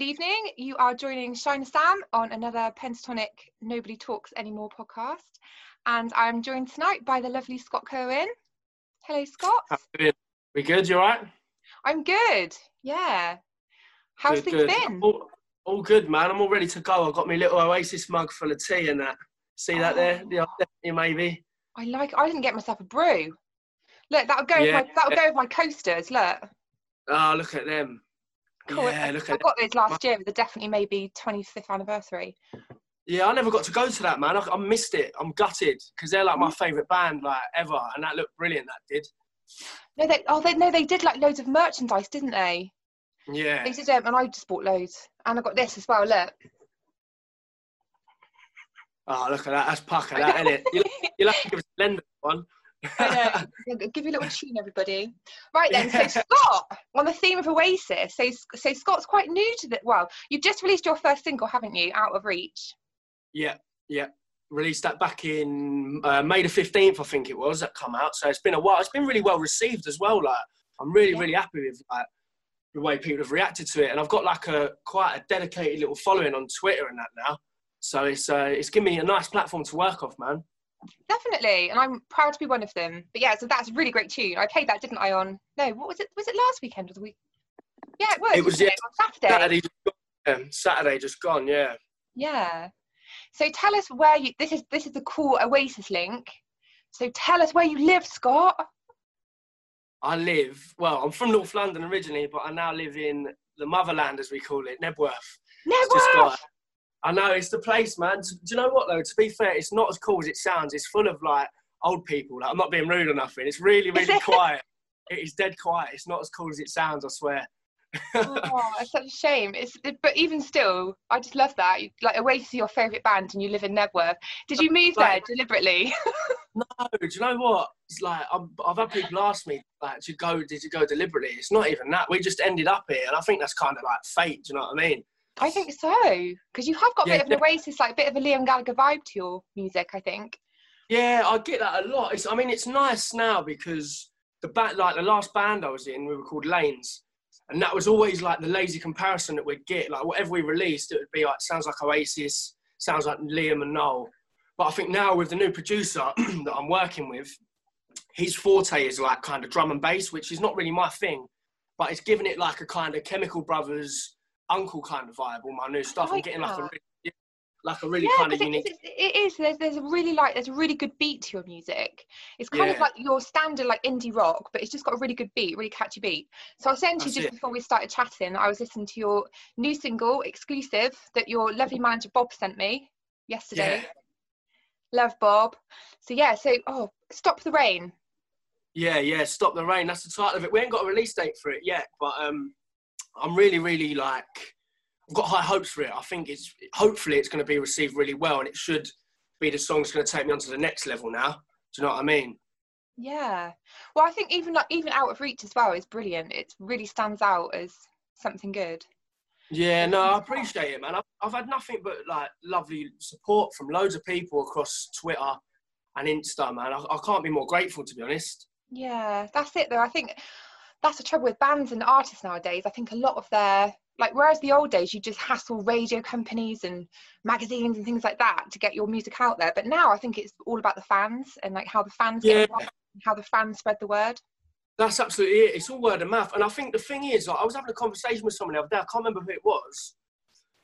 Good evening. You are joining Shine Sam on another Pentatonic Nobody Talks Anymore podcast. And I'm joined tonight by the lovely Scott Cohen. Hello, Scott. We good? You alright? I'm good. Yeah. How's Good, things good. been? All, all good, man. I'm all ready to go. I've got my little Oasis mug full of tea and that. See that there? Oh. Yeah, definitely maybe. I like. I didn't get myself a brew. Look, that'll go. Yeah. With my, that'll go with my coasters. Look. Oh, look at them. Cool. Yeah, I, look I at got those last year with the definitely maybe 25th anniversary. Yeah, I never got to go to that, man. I, I missed it. I'm gutted because they're like Mm. my favourite band, like ever, and that looked brilliant. That did. No, they. Oh, they no, they did like loads of merchandise, didn't they? Yeah. They did, um, and I just bought loads. And I got this as well. Look. Oh, look at that. That's pucker, that, isn't it? You'll, you'll have to give us a lender one. Give you a little tune, everybody. Right then, so Scott, on the theme of Oasis, so so Scott's quite new to the. Well, you've just released your first single, haven't you? Out of Reach. Yeah, yeah. Released that back in uh, May the fifteenth, I think it was. That come out. So it's been a while. It's been really well received as well. Like I'm really, Yeah. really happy with like the way people have reacted to it, and I've got like a quite a dedicated little following on Twitter and that now. So it's uh, it's given me a nice platform to work off, man. Definitely, and I'm proud to be one of them. But yeah, so that's a really great tune. I played that, didn't I? On no, what was it? Was it last weekend or the week? Yeah, it was. It was, wasn't on Saturday. Saturday just gone. yeah, Saturday just gone. Yeah. Yeah. So tell us where you. This is this is the cool Oasis link. So tell us where you live, Scott. I live well. I'm from North London originally, but I now live in the motherland, as we call it, Knebworth. It's just Never. got. I know it's the place, man. Do you know what though? To be fair, it's not as cool as it sounds. It's full of like old people. Like I'm not being rude or nothing. It's really, really quiet. It is dead quiet. It's not as cool as it sounds. I swear. oh, it's such a shame. It's but even still, I just love that. You- Like Oasis is your favourite band, and you live in Knebworth. Did you move there deliberately? no, do you know what? It's like I'm, I've had people ask me, like, did you go? Did you go deliberately? It's not even that. We just ended up here, and I think that's kind of like fate. Do you know what I mean? I think so, because you have got a Yeah, bit of an Oasis, like a bit of a Liam Gallagher vibe to your music. I think. Yeah, I get that a lot. It's, I mean, it's nice now because the band, like the last band I was in, we were called Lanes, and that was always like the lazy comparison that we'd get. Like whatever we released, it would be like sounds like Oasis, sounds like Liam and Noel. But I think now with the new producer that I'm working with, his forte is like kind of drum and bass, which is not really my thing, but it's giving it like a kind of Chemical Brothers uncle kind of vibe. All my new stuff, I'm like getting like a really, like a really yeah, kind of unique. it is. There's there's a really like there's a really good beat to your music. It's kind of like your standard like indie rock, but it's just got a really good beat, really catchy beat. So I was saying to you just it. before we started chatting, I was listening to your new single exclusive that your lovely manager Bob sent me yesterday. Yeah. Love Bob. So yeah, so oh, stop the rain. Yeah, yeah, Stop the Rain. That's the title of it. We ain't got a release date for it yet, but um, I'm really, really like, I've got high hopes for it. I think it's, hopefully, it's going to be received really well, and it should be the song that's going to take me on to the next level now. Do you know what I mean? Yeah. Well, I think even like even Out of Reach as well is brilliant. It really stands out as something good. Yeah, no, I appreciate it, man. I've, I've had nothing but like lovely support from loads of people across Twitter and Insta, man. I, I can't be more grateful, to be honest. Yeah, that's it though. I think that's the trouble with bands and artists nowadays. I think a lot of their like whereas the old days you just hassle radio companies and magazines and things like that to get your music out there. But now I think it's all about the fans and like how the fans Yeah. get and how the fans spread the word. That's absolutely it. It's all word of mouth. And I think the thing is, like, I was having a conversation with someone the other day. I can't remember who it was.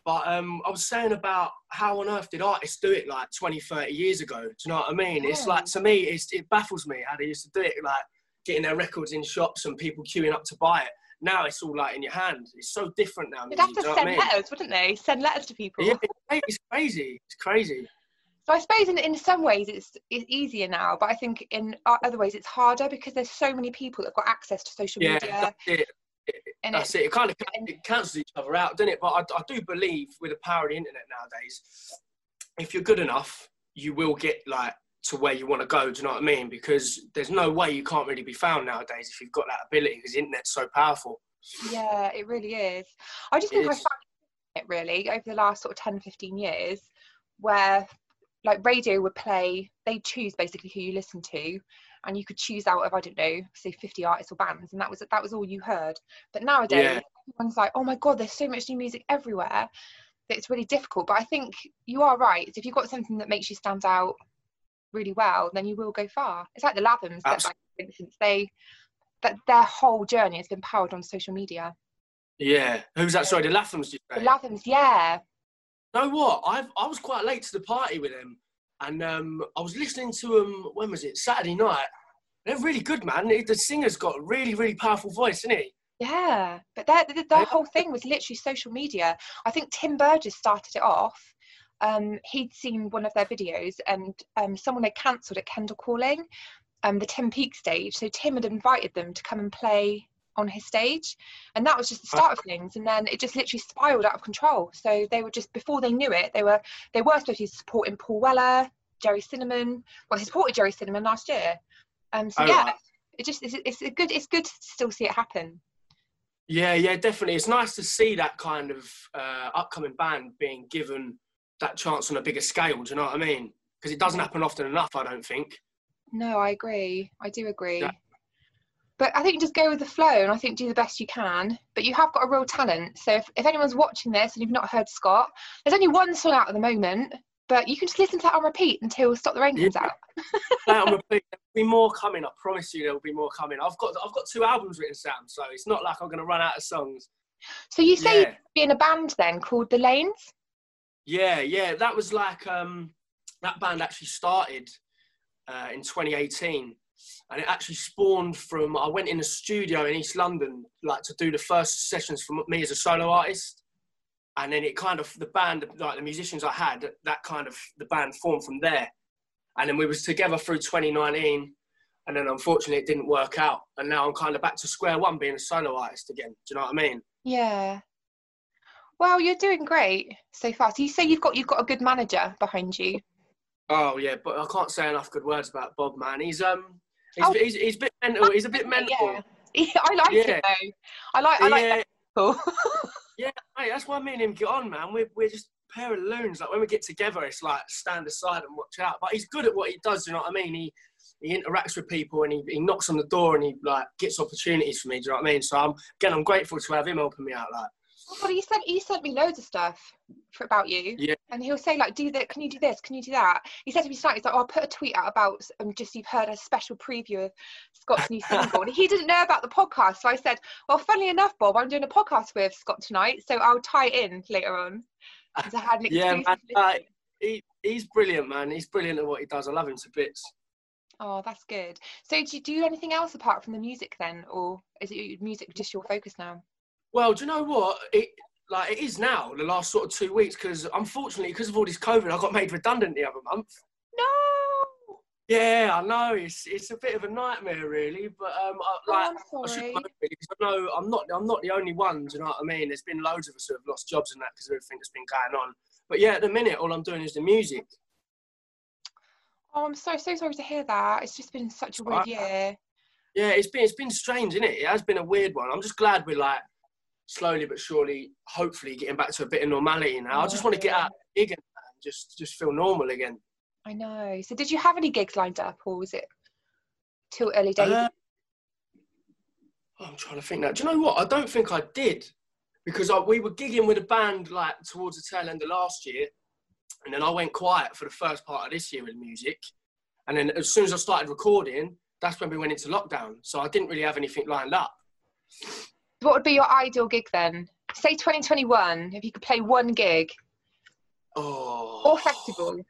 But um, I was saying about how on earth did artists do it like 20, 30 years ago? Do you know what I mean? It's like, to me, it's, it baffles me how they used to do it, like getting their records in shops and people queuing up to buy it. Now it's all like in your hand. It's so different now. They'd have to send I mean? letters, wouldn't they? Send letters to people. Yeah, it's crazy. It's crazy. So I suppose in, in some ways it's, it's easier now, but I think in other ways it's harder because there's so many people that've got access to social Yeah, media. that's it. And That's it, it. It kind of it cancels each other out, doesn't it? But I, I do believe with the power of the internet nowadays, if you're good enough, you will get like to where you want to go. Do you know what I mean? Because there's no way you can't really be found nowadays if you've got that ability. Because the internet's so powerful. yeah, it really is. I just It think I is. found it really over the last sort of 10, 15 years where like radio would play, they choose basically who you listen to and you could choose out of I don't know, say 50 artists or bands, and that was that was all you heard. But nowadays, Yeah. everyone's like, oh my god, there's so much new music everywhere. That it's really difficult. But I think you are right. If you've got something that makes you stand out really well, then you will go far. It's like the Lathams, that band, for instance, they that their whole journey has been powered on social media. Yeah. Who's that? Sorry, the Lathams. The? Lathams, yeah, You know what? I I was quite late to the party with them, and um, I was listening to them. When was it? Saturday night. They're really good, man. The singer's got a really, really powerful voice, isn't he? Yeah, but their their, their Yeah. whole thing was literally social media. I think Tim Burgess started it off. Um, he'd seen one of their videos, and um, someone had cancelled at Kendal Calling, um, the Tim Peak stage. So Tim had invited them to come and play on his stage, and that was just the start of things. And then it just literally spiraled out of control. So they were just before they knew it, they were they were supposed to be supporting Paul Weller, Gerry Cinnamon. Well, they supported Gerry Cinnamon last year. Um, so Oh, yeah, it just it's, it's a good it's good to still see it happen. Yeah, yeah, definitely. It's nice to see that kind of uh, upcoming band being given that chance on a bigger scale. Do you know what I mean? Because it doesn't happen often enough, I don't think. No, I agree. I do agree. Yeah. But I think just go with the flow and I think do the best you can. But you have got a real talent. So if, if anyone's watching this and you've not heard Scott, there's only one song out at the moment, but you can just listen to that on repeat until Stop the Rain comes Yeah. out. On repeat. There'll be more coming. I promise you, there'll be more coming. I've got I've got two albums written, Sam. So it's not like I'm going to run out of songs. So you say Yeah. you'd be in a band then called The Lanes? Yeah, yeah, that was like um, that band actually started uh, in 2018, and it actually spawned from. I went in a studio in East London, like to do the first sessions for me as a solo artist, and then it kind of the band, like the musicians I had, that kind of the band formed from there, and then we was together through 2019, and then unfortunately it didn't work out, and now I'm kind of back to square one, being a solo artist again. Do you know what I mean? Yeah. Well, you're doing great so far. So you say you've got you've got a good manager behind you. Oh yeah, but I can't say enough good words about Bob, man. He's um, he's, Oh. he's, he's a bit mental. He's a bit mental. Yeah. Yeah, I like Yeah. it though. I like I like yeah, that yeah, mate, that's why me and him get on, man. We're we're just a pair of loons. Like when we get together, it's like stand aside and watch out. But he's good at what he does. You know what I mean? He he interacts with people and he, he knocks on the door and he like gets opportunities for me. Do you know what I mean? So I'm again, I'm grateful to have him helping me out. Like Oh, God, he sent he sent me loads of stuff for, about you. Yeah. And he'll say like, "Do that? Can you do this? Can you do that?" He said to me tonight, "He's like, oh, I'll put a tweet out about um, just you've heard a special preview of Scott's new single." and he didn't know about the podcast, so I said, "Well, funnily enough, Bob, I'm doing a podcast with Scott tonight, so I'll tie it in later on." I had an Yeah, man, uh, he he's brilliant, man. He's brilliant at what he does. I love him to bits. Oh, that's good. So do you do anything else apart from the music then, or is it music just your focus now? Well, do you know what? It like it is now. The last sort of two weeks, because unfortunately, because of all this COVID, I got made redundant the other month. No. Yeah, I know it's it's a bit of a nightmare, really. But um, I, Oh, like I'm I should sorry. know I know I'm not I'm not the only one. Do you know what I mean? There's been loads of us who have lost jobs and that because of everything that's been going on. But yeah, at the minute, all I'm doing is the music. Oh, I'm so so sorry to hear that. It's just been such a weird year. Yeah, it's been it's been strange, isn't it? It has been a weird one. I'm just glad we're like slowly but surely, hopefully, getting back to a bit of normality now. I just want to get out gig and just just feel normal again. I know. So did you have any gigs lined up, or was it too early days? Uh, I'm trying to think now. Do you know what? I don't think I did because I, we were gigging with a band like towards the tail end of last year, and then I went quiet for the first part of this year with music, and then as soon as I started recording, that's when we went into lockdown. So I didn't really have anything lined up. What would be your ideal gig then? Say 2021, if you could play one gig Oh, or festival.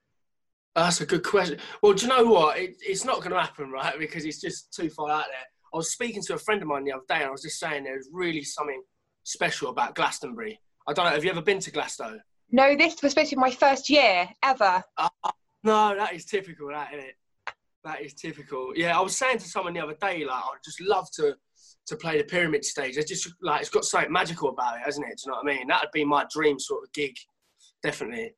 That's a good question. Well, do you know what? It, it's not going to happen, right? Because it's just too far out there. I was speaking to a friend of mine the other day, and I was just saying there's really something special about Glastonbury. I don't know. Have you ever been to Glasto? No, this was supposed to be my first year ever. Ah, no, that is typical, that isn't it? That is typical. Yeah, I was saying to someone the other day, like, I'd just love to to play the pyramid stage. It's just like it's got something magical about it, hasn't it? Do you know what I mean? That'd be my dream sort of gig, definitely.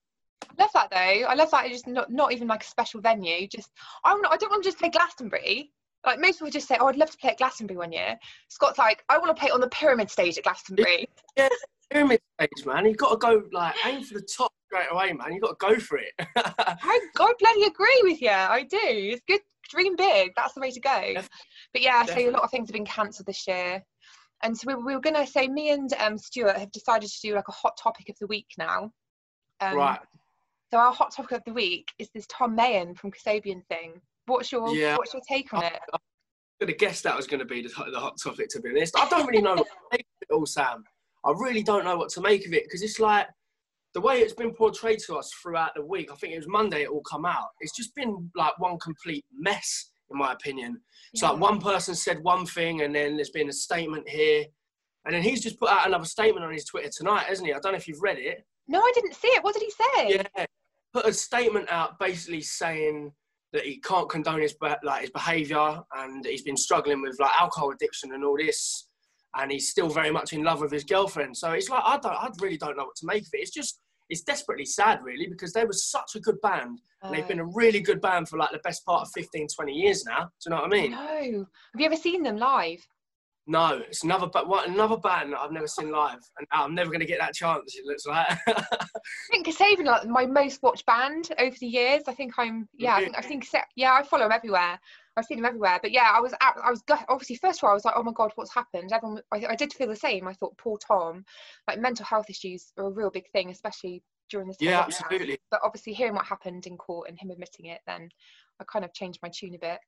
Love that though. I love that. It's just not not even like a special venue. Just I'm not. I don't want to just play Glastonbury. Like most people just say, "Oh, I'd love to play at Glastonbury one year." Scott's like, "I want to play on the pyramid stage at Glastonbury." Yeah, pyramid stage, man. You've got to go like aim for the top straight away, man. You've got to go for it. I, I bloody agree with you. I do. It's good dream big. That's the way to go. But yeah, so a lot of things have been cancelled this year. And so we, we were going to say, me and um, Stuart have decided to do like a hot topic of the week now. Um, right. So our hot topic of the week is this Tom Meighan from Kasabian thing. What's your Yeah. What's your take on it? could have guessed that was going to be the, the hot topic, to be honest. I don't really know what to make of it all, Sam. I really don't know what to make of it because it's like the way it's been portrayed to us throughout the week. I think it was Monday it all come out. It's just been like one complete mess, in my opinion. It's like one person said one thing and then there's been a statement here. And then he's just put out another statement on his Twitter tonight, hasn't he? I don't know if you've read it. No, I didn't see it. What did he say? Yeah, put a statement out basically saying that he can't condone his like his behaviour and he's been struggling with like alcohol addiction and all this, and he's still very much in love with his girlfriend. So it's like I don't, I really don't know what to make of it. It's just it's desperately sad, really, because they were such a good band and they've been a really good band for like the best part of 15, 20 years now. Do you know what I mean? No. Have you ever seen them live? No, it's another but what another band that I've never seen live, and I'm never going to get that chance. It looks like. I think Kasabian like my most watched band over the years. I think I'm yeah. I think I think yeah. I follow them everywhere. I've seen them everywhere. But yeah, I was at, I was obviously first of all I was like oh my god what's happened. Everyone I, I did feel the same. I thought poor Tom. Like mental health issues are a real big thing, especially during this. yeah, absolutely. But obviously hearing what happened in court and him admitting it, then I kind of changed my tune a bit.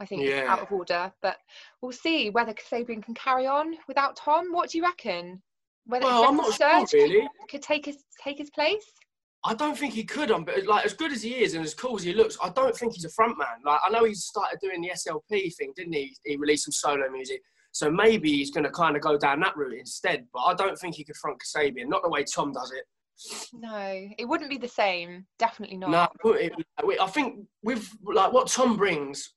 I think Yeah. out of order, but we'll see whether Kasabian can carry on without Tom. What do you reckon? Whether Well, I'm not sure really. could take his take his place? I don't think he could. Um, but like as good as he is and as cool as he looks, I don't think he's a front man. Like I know he started doing the SLP thing, didn't he? He released some solo music, so maybe he's going to kind of go down that route instead. But I don't think he could front Kasabian. Not the way Tom does it. No, it wouldn't be the same. Definitely not. No, it, I think with like what Tom brings,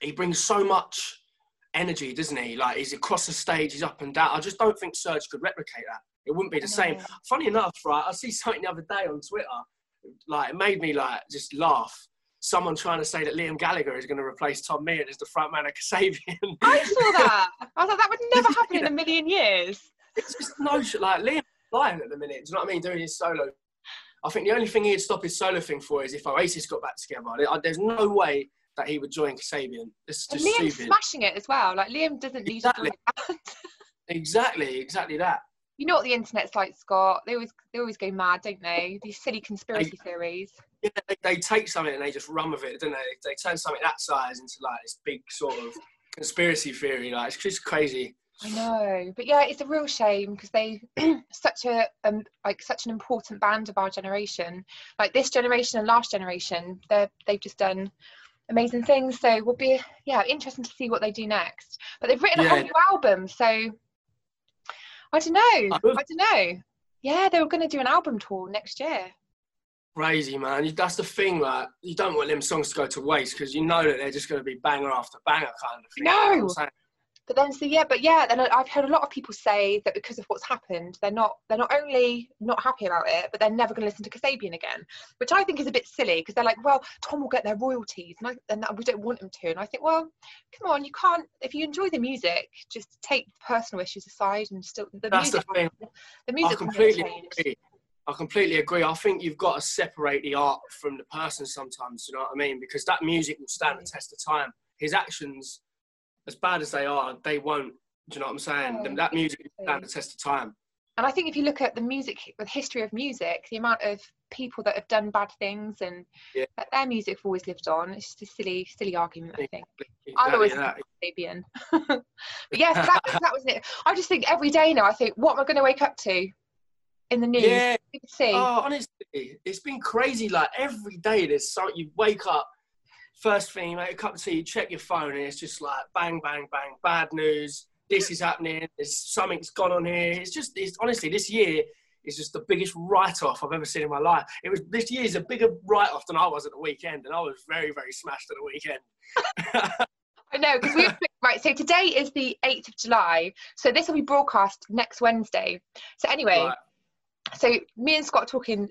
he brings so much energy, doesn't he? Like he's across the stage, he's up and down. I just don't think Serge could replicate that. It wouldn't be the same. Funny enough, right? I see something the other day on Twitter, like it made me like just laugh. Someone trying to say that Liam Gallagher is going to replace Tom Meighan as the front man of Kasabian. I saw that. I thought that would never happen in a million years. it's just no shit. Like Liam flying at the minute. Do you know what I mean? Doing his solo. I think the only thing he'd stop his solo thing for is if Oasis got back together. There's no way that he would join Kasabian. It's And just Liam's stupid. smashing it as well. Like Liam doesn't need Exactly. to join a band. Exactly, exactly that. You know what the internet's like, Scott. They always they always go mad, don't they? These silly conspiracy theories. Yeah, they, they take something and they just run with it, don't they? They turn something that size into like this big sort of conspiracy theory. Like it's just crazy. I know, but yeah, it's a real shame because they such a um, like such an important band of our generation. Like this generation and last generation, they they've just done amazing things. So we'll be yeah interesting to see what they do next. But they've written a whole new album, so I don't know. I Oh. don't know. Yeah, they were going to do an album tour next year. Crazy man. That's the thing. Like you don't want them songs to go to waste because you know that they're just going to be banger after banger kind of thing. No. You know what I'm saying? But then, so yeah, but yeah, then I- I've heard a lot of people say that because of what's happened, they're not they're not only not happy about it, but they're never going to listen to Kasabian again, which I think is a bit silly because they're like, well, Tom will get their royalties, and, I, and we don't want him to. And I think, well, come on, you can't if you enjoy the music, just take personal issues aside and still the That's the music. thing. the I music never completely agree. I completely agree. I think you've got to separate the art from the person sometimes. You know what I mean? Because that music will stand the mm. test of time. His actions, as bad as they are, they won't. Do you know what I'm saying? Oh, that music will stand the test of time. And I think if you look at the music, the history of music, the amount of people that have done bad things and Yeah. that their music have always lived on, it's just a silly, silly argument, I think. Exactly I always that. Fabian. but yeah, so that, was- that was it. I just think every day now, I think, what am I going to wake up to in the news? Yeah. Oh, honestly, it's been crazy. Like every day, there's something. You wake up, first thing, you make a cup of tea, you check your phone, and it's just like bang, bang, bang, bad news. This is happening. There's something's gone on here. It's just, it's honestly, this year is just the biggest write-off I've ever seen in my life. It was this year's a bigger write-off than I was at the weekend, and I was very, very smashed at the weekend. I know, because we right. So today is the 8th of July. So this will be broadcast next Wednesday. So anyway, Right. so me and Scott are talking.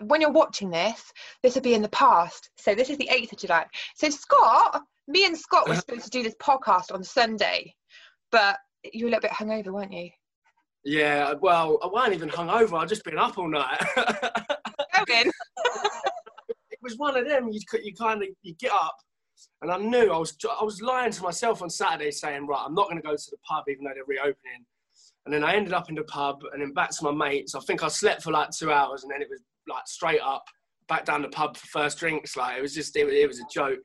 When you're watching this, this will be in the past. So this is the 8th of July. So Scott, me and Scott were uh-huh. supposed to do this podcast on Sunday, but you were a little bit hungover, weren't you? Yeah, well, I wasn't even hungover. I've just been up all night. It was one of them. You, you kind of you get up, And I knew I was I was lying to myself on Saturday, saying, right, I'm not going to go to the pub even though they're reopening. And then I ended up in the pub and then back to my mates. I think I slept for like two hours and then it was like straight up back down the pub for first drinks. Like it was just it, it was a joke.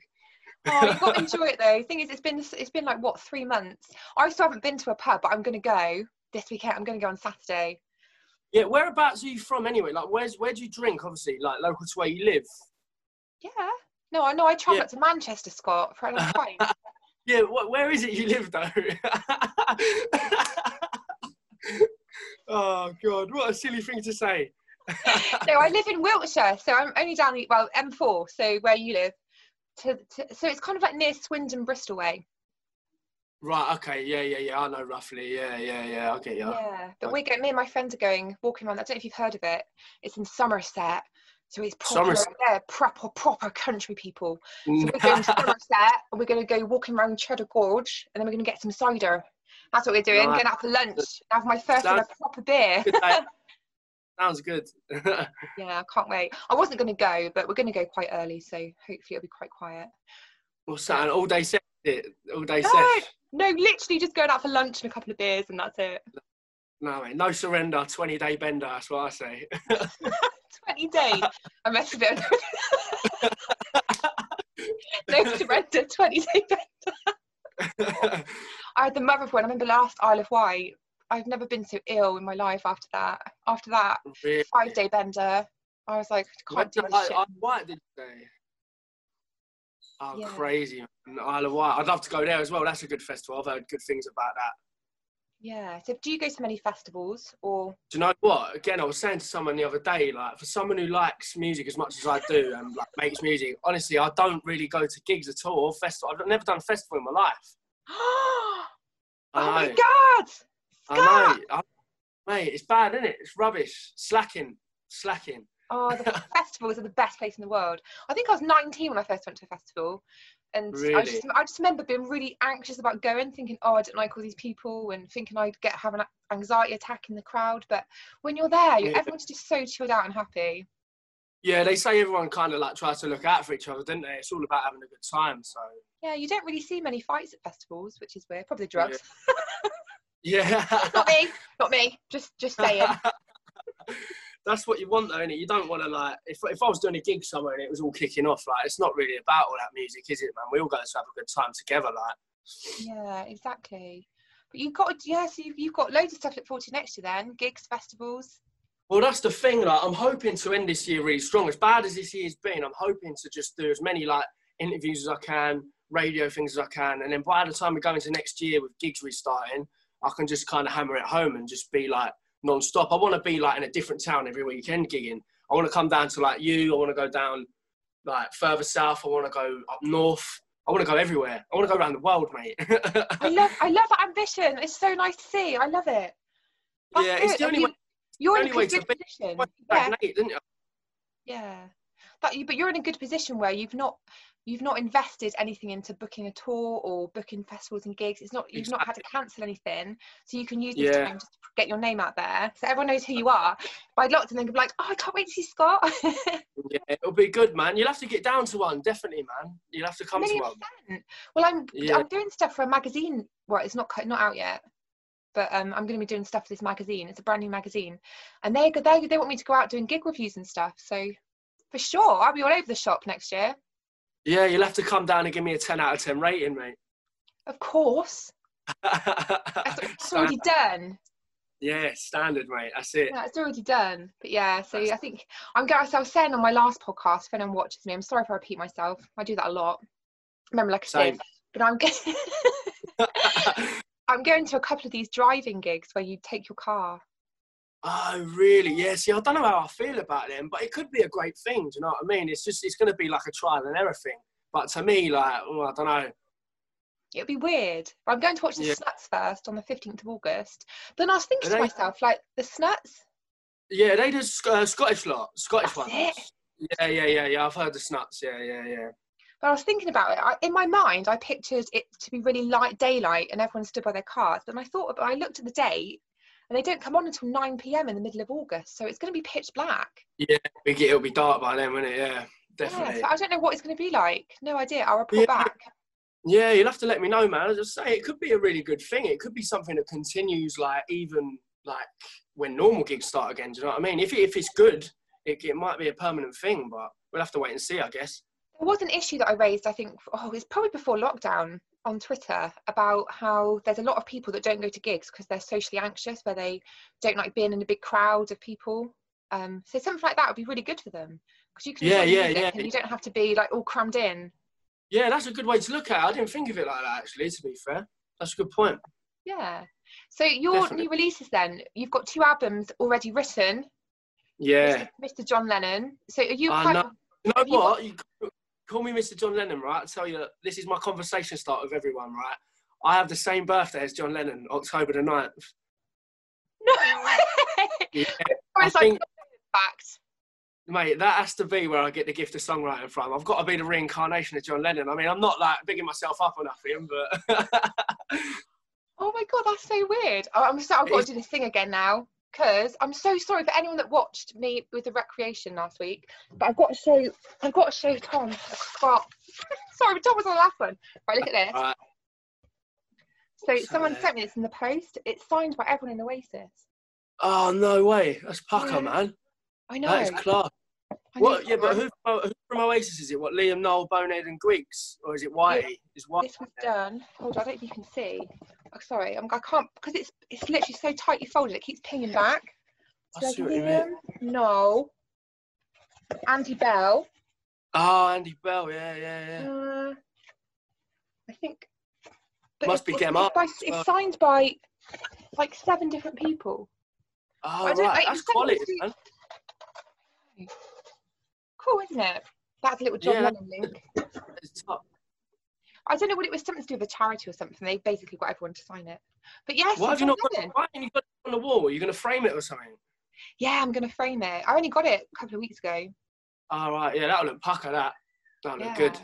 oh, you've got to enjoy it though. The thing is, it's been it's been like what three months. I still haven't been to a pub, but I'm going to go this weekend. I'm going to go on Saturday. Yeah, whereabouts are you from anyway? Like, where's where do you drink? Obviously, like local to where you live. Yeah. No, I know. I travel yeah. to Manchester, Scott, for a time. yeah. What, where is it you live though? oh God, what a silly thing to say. No, I live in Wiltshire, so I'm only down the well M4, so where you live. To, to, so it's kind of like near Swindon, Bristol way. Right. Okay. Yeah. Yeah. Yeah. I know roughly. Yeah. Yeah. Yeah. I get you. Yeah. But we go. Me and my friends are going walking around. I don't know if you've heard of it. It's in Somerset. So it's proper, yeah, proper, proper country people. So we're going to Somerset and we're going to go walking around Cheddar Gorge and then we're going to get some cider. That's what we're doing. Right. Going out for lunch. Have my first ever proper beer. Sounds good. yeah, I can't wait. I wasn't going to go, but we're going to go quite early, so hopefully it'll be quite quiet. That? An all day set? All day no, set? No, literally just going out for lunch and a couple of beers, and that's it. No, mate, no surrender, 20 day bender, that's what I say. 20 days? I must have been. no surrender, 20 day bender. I had the mother of one. I remember last Isle of Wight. I've never been so ill in my life after that. After that, really? five day bender. I was like, I can't do this I, shit. I, what did you say? Oh, yeah. crazy. Isle of Wight. I'd love to go there as well. That's a good festival. I've heard good things about that. Yeah. So do you go to many festivals or? Do you know what? Again, I was saying to someone the other day, like for someone who likes music as much as I do and like makes music, honestly, I don't really go to gigs at all. Festival. I've never done a festival in my life. oh my god! I know. I, mate, it's bad, isn't it? It's rubbish. Slacking. Slacking. Oh, the festivals are the best place in the world. I think I was 19 when I first went to a festival. And really? I, just, I just remember being really anxious about going, thinking, oh, I don't like all these people, and thinking I'd get have an anxiety attack in the crowd. But when you're there, yeah. everyone's just so chilled out and happy. Yeah, they say everyone kind of like tries to look out for each other, don't they? It's all about having a good time. So yeah, you don't really see many fights at festivals, which is weird. Probably drugs. Yeah. yeah. not me. Not me. Just just saying. that's what you want though, innit? You don't want to like if if I was doing a gig somewhere and it was all kicking off, like it's not really about all that music, is it, man? We all go to have a good time together, like. Yeah, exactly. But you've got yeah, so you've, you've got loads of stuff to look forward to next year then, gigs, festivals. Well, that's the thing. Like, I'm hoping to end this year really strong. As bad as this year's been, I'm hoping to just do as many like interviews as I can, radio things as I can, and then by the time we go into next year with gigs restarting, I can just kind of hammer it home and just be like non-stop. I want to be like in a different town every weekend gigging. I want to come down to like you. I want to go down like further south. I want to go up north. I want to go everywhere. I want to go around the world, mate. I love, I love that ambition. It's so nice to see. I love it. That's yeah, good. it's the only way. You're in a good position. Yeah. didn't you? Yeah, that you, but you're in a good position where you've not you've not invested anything into booking a tour or booking festivals and gigs. It's not you've exactly. not had to cancel anything, so you can use this yeah. time just to get your name out there, so everyone knows who you are. But I'd like to think of like, oh, I can't wait to see Scott. yeah, it'll be good, man. You'll have to get down to one, definitely, man. You'll have to come to one. Well, I'm yeah. I'm doing stuff for a magazine. Well, it's not not out yet. But um, I'm going to be doing stuff for this magazine. It's a brand new magazine, and they they they want me to go out doing gig reviews and stuff. So for sure, I'll be all over the shop next year. Yeah, you'll have to come down and give me a 10 out of 10 rating, mate. Of course. That's already done. Yeah, standard, mate. That's it. Yeah, it's already done. But yeah, so That's... I think I'm going. So I was saying on my last podcast, if anyone watches me, I'm sorry if I repeat myself. I do that a lot. Remember, like I said, but I'm going. I'm going to a couple of these driving gigs where you take your car Oh, really? Yeah. See, I don't know how I feel about them, but it could be a great thing. Do you know what I mean? It's just, it's going to be like a trial and error thing. But to me, like, oh, I don't know. It'd be weird. I'm going to watch the yeah. Snuts first on the 15th of August. Then I was thinking to myself, like, the Snuts? Yeah, they do uh, Scottish lot, Scottish That's ones. It. Yeah, yeah, yeah, yeah. I've heard the Snuts. Yeah, yeah, yeah. But I was thinking about it. I, in my mind, I pictured it to be really light daylight and everyone stood by their cars. But I thought, but I looked at the date and they don't come on until 9 p.m. in the middle of August, so it's going to be pitch black. Yeah, it'll be dark by then, won't it? Yeah. definitely. Yeah, so I don't know what it's going to be like. No idea. I'll report Yeah. back. Yeah, you'll have to let me know, man. I just say it could be a really good thing. It could be something that continues, like even like when normal gigs start again. Do you know what I mean? If it, if it's good, it, it might be a permanent thing, but we'll have to wait and see, I guess. There was an issue that I raised, I think, oh, it's probably before lockdown on Twitter about how there's a lot of people that don't go to gigs because they're socially anxious, where they don't like being in a big crowd of people. Um, so something like that would be really good for them because you can Yeah, yeah, music yeah. and you don't have to be like all crammed in. Yeah, that's a good way to look at it. I didn't think of it like that, actually. To be fair, that's a good point. Yeah. So your Definitely. new releases then, you've got two albums already written. Yeah. Mr. John Lennon. So are you quite know. You know what? You call me Mr. John Lennon, right? I tell you, this is my conversation start with everyone, right? I have the same birthday as John Lennon, October the 9th. No way. Yeah, I think- fact. Mate, that has to be where I get the gift of songwriting from. I've got to be the reincarnation of John Lennon. I mean, I'm not like bigging myself up or nothing, but Oh my god, that's so weird. Oh, I'm so I've got is- to do this thing again now. Because I'm so sorry for anyone that watched me with the recreation last week. But I've got to show I've got to show Tom sorry, but Tom was on the last one. Right, look at this. So So someone there. sent me this in the post. It's signed by everyone in Oasis. oh no way, that's pucker, Yeah. man. I know. That is class. I What? Yeah, but who, who from Oasis is it? What? Liam, Noel, Bonehead, and Guigsy, or is it Whitey? Is Whitey? this was done. Hold on, I don't know if you can see. Oh, sorry, I'm, I can't because it's it's literally so tightly folded. It keeps pinging back. I So see what you mean. Liam, Noel, Andy Bell. Oh, Andy Bell. Yeah, yeah, yeah. Uh, I think. Must it's- be Gemma. It's, it's signed by like seven different people. Oh, I don't- right. I- That's quality, man. Cool, isn't it? That's a little John Yeah. Lennon link. It's top. I don't know what it was. Something to do with a charity or something. They basically got everyone to sign it. But yes, Why have you not got it? Why you got it on the wall? Are you going to frame it or something? Yeah, I'm gonna frame it. I only got it a couple of weeks ago. Oh, right. Yeah, that'll look pucker, that. That'll Yeah. look good.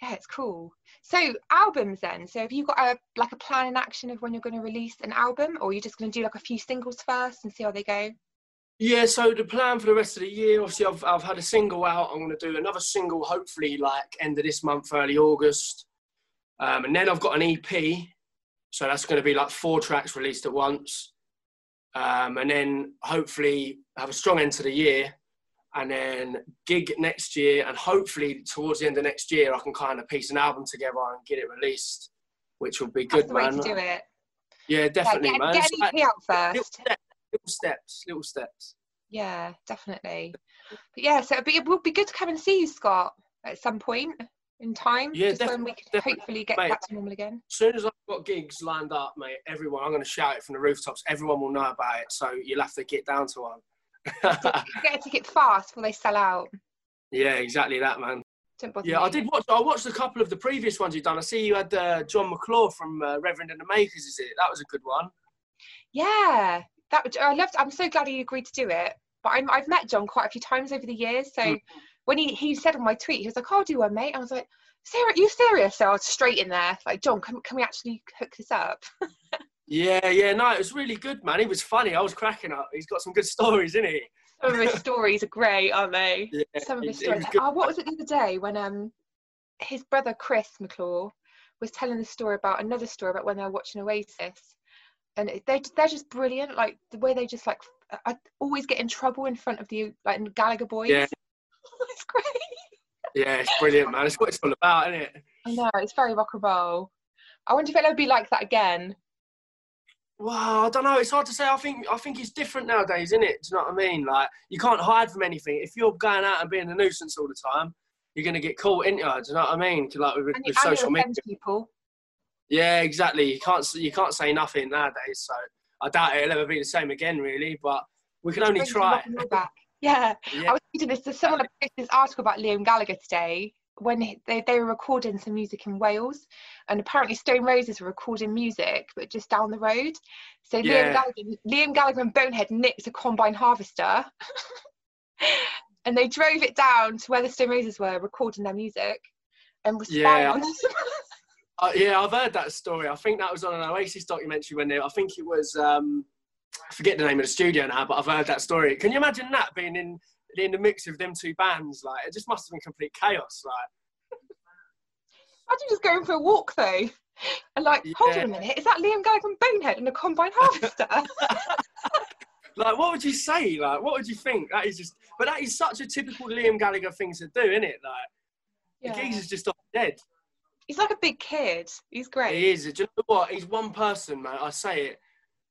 Yeah, it's cool. So albums then. So have you got a like a plan in action of when you're going to release an album, or are you just going to do like a few singles first and see how they go? Yeah, so the plan for the rest of the year, obviously, I've, I've had a single out. I'm going to do another single, hopefully, like end of this month, early August. Um, and then I've got an EP. So that's going to be like four tracks released at once. Um, and then hopefully have a strong end to the year. And then gig next year. And hopefully, towards the end of next year, I can kind of piece an album together and get it released, which will be That's good, the way to do it. Yeah, definitely, yeah, get, man. get an EP out first. Little steps, little steps. Yeah, definitely. But yeah, so it'd be, it would be good to come and see you, Scott, at some point in time. Yeah, just when we definitely, hopefully get mate. back to normal again. As soon as I've got gigs lined up, mate, everyone, I'm going to shout it from the rooftops. Everyone will know about it, so you'll have to get down to one. Get a ticket fast before they sell out. yeah, exactly that, man. Don't bother Yeah, I did watch. I watched a couple of the previous ones you've done. I see you had uh, Jon McClure from uh, Reverend and the Makers. Is it? That was a good one. Yeah, that would, I loved. I'm so glad he agreed to do it. But I'm, I've met John quite a few times over the years. So Mm. when he, he said on my tweet, he was like, "I'll do one, mate." I was like, "Serious? You serious?" So I was straight in there, like, "John, can, can we actually hook this up?" Yeah, yeah, no, it was really good, man. He was funny. I was cracking up. He's got some good stories, isn't he? Some of his stories are great, aren't they? Yeah, Some of his stories. Oh, what was it the other day when um his brother Chris McClure was telling the story about another story about when they were watching Oasis, and they they're just brilliant. Like the way they just like I always get in trouble in front of the like Gallagher boys. Yeah. it's great. Yeah, it's brilliant, man. It's what it's all about, isn't it? I know it's very rock and roll. I wonder if it'll ever be like that again. Wow, I don't know. It's hard to say. I think I think it's different nowadays, isn't it? Do you know what I mean? Like you can't hide from anything. If you're going out and being a nuisance all the time, you're gonna get caught, ain't you? Do you know what I mean? Like with, with social media. people. Yeah, exactly. You can't you can't say nothing nowadays. So I doubt it'll ever be the same again, really. But we can only try. rock and roll back. Yeah. Yeah. I was reading this. There's someone posted this article about Liam Gallagher today when they, they were recording some music in Wales, and apparently Stone Roses were recording music, but just down the road. So Liam Gallagher, Liam Gallagher and Bonehead nicked a combine harvester, and they drove it down to where the Stone Roses were recording their music, and was spying Yeah. on. Uh, yeah, I've heard that story. I think that was on an Oasis documentary when they. I think it was. Um, I forget the name of the studio now, but I've heard that story. Can you imagine that being in in the mix of them two bands. Like it just must have been complete chaos. Like Imagine just going for a walk though, and like, hold on a minute, is that Liam Gallagher and Bonehead and a combine harvester? like what would you say? Like what would you think? That is just, but that is such a typical Liam Gallagher thing to do, isn't it? Like yeah. the geezer's just off dead. He's like a big kid. He's great. He is. Do you know what? He's one person, man. I say it.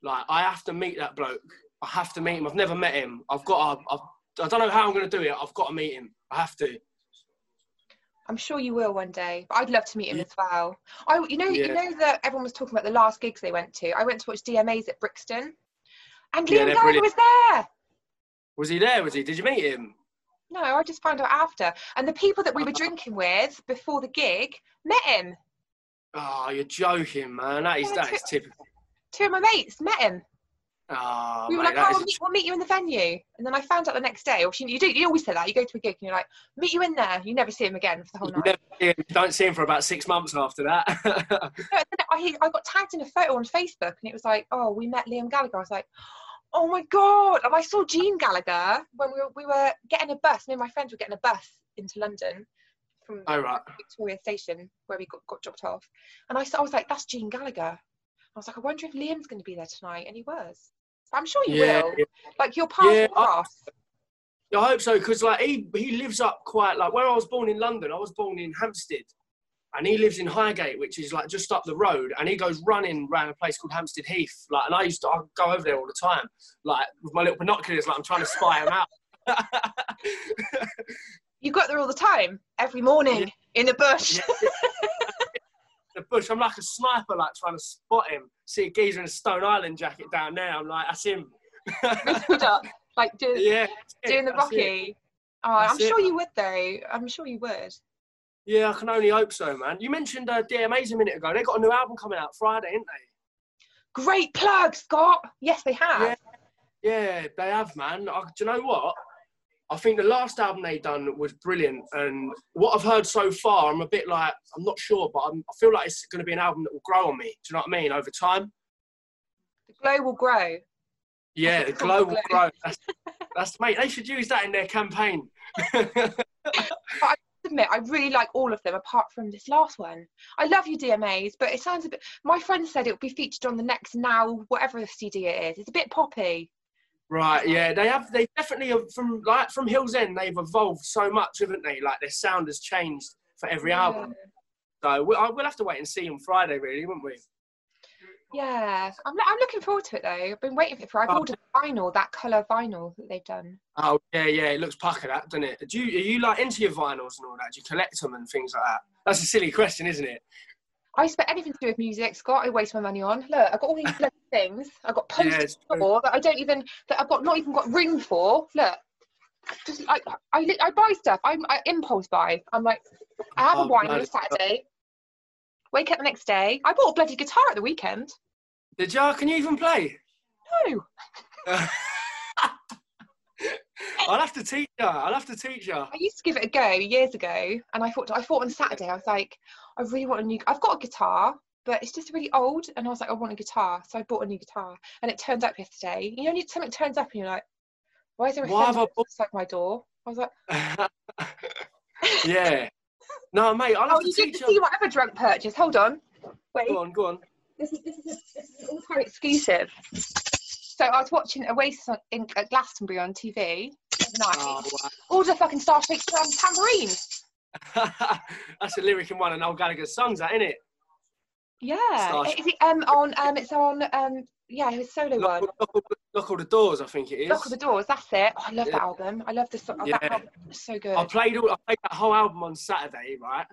Like I have to meet that bloke. I have to meet him. I've never met him. I've got. To, I've, I don't know how I'm going to do it. I've got to meet him. I have to. I'm sure you will one day. But I'd love to meet him Yeah. as well. I, you know, you know that everyone was talking about the last gigs they went to. I went to watch DMAs at Brixton, and Liam they're Gallagher was there. Was he there? Was he? Did you meet him? No, I just found out after. And the people that we were drinking with before the gig met him. Oh, you're joking, man. That is Yeah, that is t- typical. Two of my mates met him. Oh, we were mate, like, oh, we'll meet, we'll meet you in the venue. And then I found out the next day, or she, you do, you always say that. You go to a gig and you're like, meet you in there. You never see him again for the whole night. never see don't see him for about six months after that. No, then I, I got tagged in a photo on Facebook and it was like, oh, we met Liam Gallagher. I was like, oh my God. And I saw Gene Gallagher when we were, we were getting a bus. Me and my friends were getting a bus into London from oh right. Victoria Station where we got, got dropped off. And I, saw, I was like, that's Gene Gallagher. I was like, I wonder if Liam's going to be there tonight. And he was. I'm sure you Yeah, will. Like, your paths Yeah, I- I hope so because like he he lives up quite like where I was born in London. I was born in Hampstead, and he lives in Highgate, which is like just up the road. And he goes running around a place called Hampstead Heath. Like, and I used to I go over there all the time, like with my little binoculars, like I'm trying to spy him out. You got there all the time, every morning in the bush. Yeah. the bush. I'm like a sniper, like trying to spot him. See a geezer in a Stone Island jacket down there. I'm like, that's him. Like doing, yeah, that's it, doing the. Rocky. Oh, I'm it. sure you would though. I'm sure you would. Yeah, I can only hope so, man. You mentioned uh, DMAs a minute ago. They got a new album coming out Friday, ain't they? Great plug, Scott. Yes, they have. Yeah. Yeah, they have, man. I, do you know what? I think the last album they done was brilliant, and what I've heard so far, I'm a bit like I'm not sure, but I'm, I feel like it's going to be an album that will grow on me. Do you know what I mean? Over time. The glow will grow. Yeah, the glow will Glow. grow. That's, that's mate. They should use that in their campaign. admit I really like all of them apart from this last one. I love you DMAs, but it sounds a bit. My friend said it will be featured on the next now whatever the CD it is. It's a bit poppy. Right, yeah, they have. They definitely have from like from Hills End. They've evolved so much, haven't they? Like their sound has changed for every album. So we'll, we'll have to wait and see on Friday, really, won't we? Yeah, I'm, I'm looking forward to it though. I've been waiting for it. For, I've Oh. ordered vinyl, that colour vinyl that they've done. Oh yeah, yeah, it looks pucker that, doesn't it? Do you are you like into your vinyls and all that? Do you collect them and things like that? That's a silly question, isn't it? I spent anything to do with music, Scott. I waste my money on. Look, I've got all these bloody things. I've got Yeah, posters true. for that I don't even that I've got not even got ring for. Look, just like I, li- I buy stuff. I'm I impulse buy. I'm like, I have a Oh, wine on a Saturday. Wake up the next day. I bought a bloody guitar at the weekend. Did you? Can you even play? No, I'll have to teach you. I'll have to teach you. I used to give it a go years ago, and I thought I thought on Saturday I was like, I really want a new. I've got a guitar, but it's just really old, and I was like, I want a guitar, so I bought a new guitar, and it turned up yesterday. You know, when something turns up, and you're like, why is there a Why have I bought- outside my door? I was like, yeah. No, mate, I'll have oh, to you teach to you. see other drunk purchase. Hold on, wait. Go on, go on. This is this is, this is all time exclusive. So I was watching Oasis on, in at Glastonbury on TV night. Oh, All the fucking Star Shakes um, tambourines. wow. That's a lyric in one of Noel Gallagher's songs, that isn't it? Yeah, Star is it um on um it's on um yeah his solo Lock, one. lock, all the- lock all the doors, I think it is. Knock all the doors. That's it. Oh, I love Yeah. that album. I love this. song. Yeah. That album is so good. I played all, I played that whole album on Saturday, right?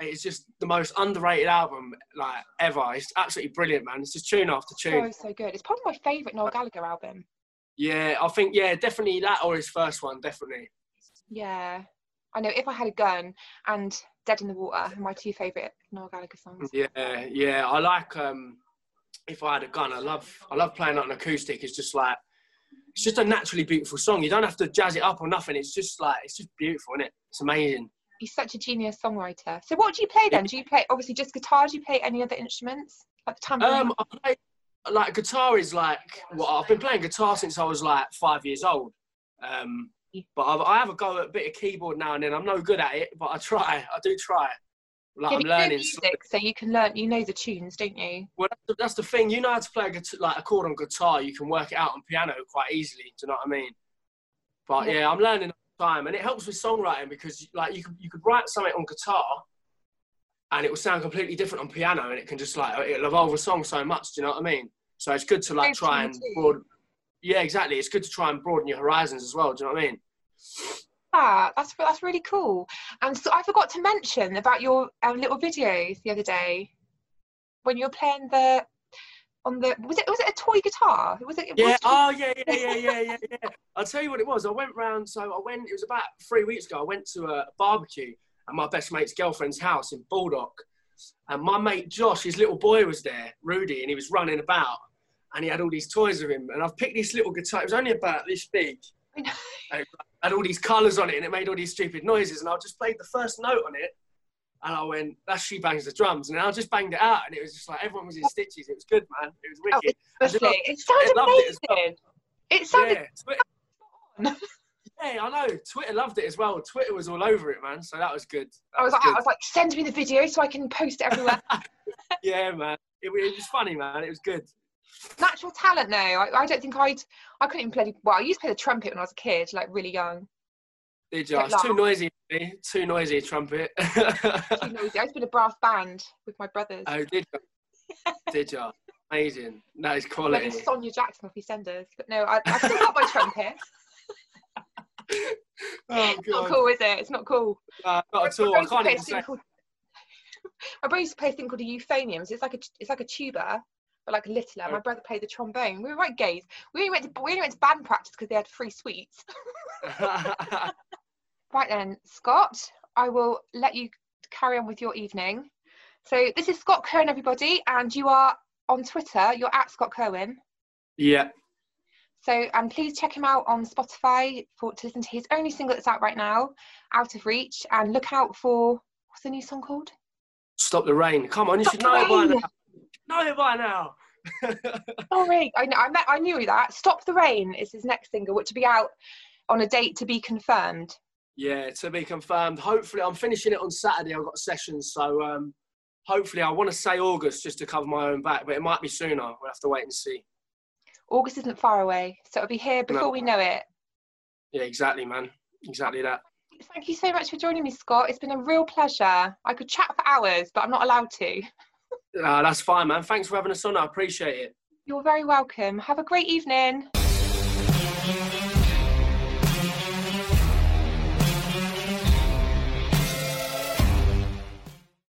It's just the most underrated album like ever. It's absolutely brilliant, man. It's just tune after tune. so so good. It's probably my favourite Noel Gallagher album. Yeah, I think yeah, definitely that or his first one, definitely. Yeah, I know. If I had a gun and Dead in the Water, are my two favourite Noel Gallagher songs. Yeah, yeah. I like um if I had a gun, I love I love playing on an acoustic. It's just like it's just a naturally beautiful song. You don't have to jazz it up or nothing. It's just like it's just beautiful, isn't it? It's amazing. He's such a genius songwriter. So what do you play then? Do you play obviously just guitar? Do you play any other instruments at the time? Um, I play like guitar is like well, I've been playing guitar since I was like five years old. Um, But I've, I have a go at a bit of keyboard now and then. I'm no good at it, but I try. I do try. Like Yeah, I'm but you know learning. music, so you can learn. You know the tunes, don't you? Well, that's the, that's the thing. You know how to play a guitar, like a chord on guitar. You can work it out on piano quite easily. Do you know what I mean? But Yeah. yeah, I'm learning all the time, and it helps with songwriting because like you could you could write something on guitar, and it will sound completely different on piano, and it can just like it'll evolve a song so much. Do you know what I mean? So it's good to like try and broaden. Yeah, exactly. It's good to try and broaden your horizons as well. Do you know what I mean? Ah, that's that's really cool. And so I forgot to mention about your um, little videos the other day when you were playing the on the was it was it a toy guitar? Was it? Yeah. was- Oh, yeah, yeah, yeah, yeah, yeah, yeah. I'll tell you what it was. I went round. So I went. It was about three weeks ago. I went to a barbecue at my best mate's girlfriend's house in Baldock, and my mate Josh, his little boy, was there, Rudy, and he was running about, and he had all these toys with him. And I've picked this little guitar. It was only about this big. I know. And it had all these colours on it, and it made all these stupid noises. And I just played the first note on it, and I went, "That's she bangs the drums," and I just banged it out, and it was just like everyone was in stitches. It was good, man. It was Oh, wicked. Honestly, loved- it sounded loved it amazing. It sounded yeah, yeah, I know. Twitter loved it as well. Twitter was all over it, man. So that was good. That I was like, good. I was like, send me the video so I can post it everywhere. yeah, man. It, it was funny, man. It was good. Natural talent, no. I, I don't think I'd. I couldn't even play. Well, I used to play the trumpet when I was a kid, like really young. Did you? It's too noisy. for me. Too noisy, a trumpet. Too noisy. I used to be in a brass band with my brothers. oh, did you? Did you? Amazing. That is like quality. a Sonia Jackson off EastEnders. But no, I, I still got my trumpet. Oh, It's not oh, cool, is it? It's not cool. Nah, not at all. I can't even say. called- My brother used to play a thing called a euphonium. So it's like a it's like a tuba, but like littler. Oh. My brother played the trombone. We were right gays. We only went to we only went to band practice because they had free sweets. Right then, Scott, I will let you carry on with your evening. So this is Scott Cohen, everybody, and you are on Twitter. You're at Scott Cohen. yeah. So and please check him out on Spotify for to listen to his only single that's out right now, Out of Reach, and look out for what's the new song called? Stop the rain. Come on, you should know it by now. Know it by now. Sorry, I know, I, met, I knew that. Stop the Rain is his next single, which will be out on a date to be confirmed. Yeah, to be confirmed. Hopefully, I'm finishing it on Saturday. I've got sessions, so um, hopefully, I want to say August just to cover my own back, but it might be sooner. We'll have to wait and see. August isn't far away, so it'll be here before No. we know it. Yeah, exactly, man. Exactly that. Thank you so much for joining me, Scott. It's been a real pleasure. I could chat for hours, but I'm not allowed to. Uh, that's fine, man. Thanks for having us on. I appreciate it. You're very welcome. Have a great evening.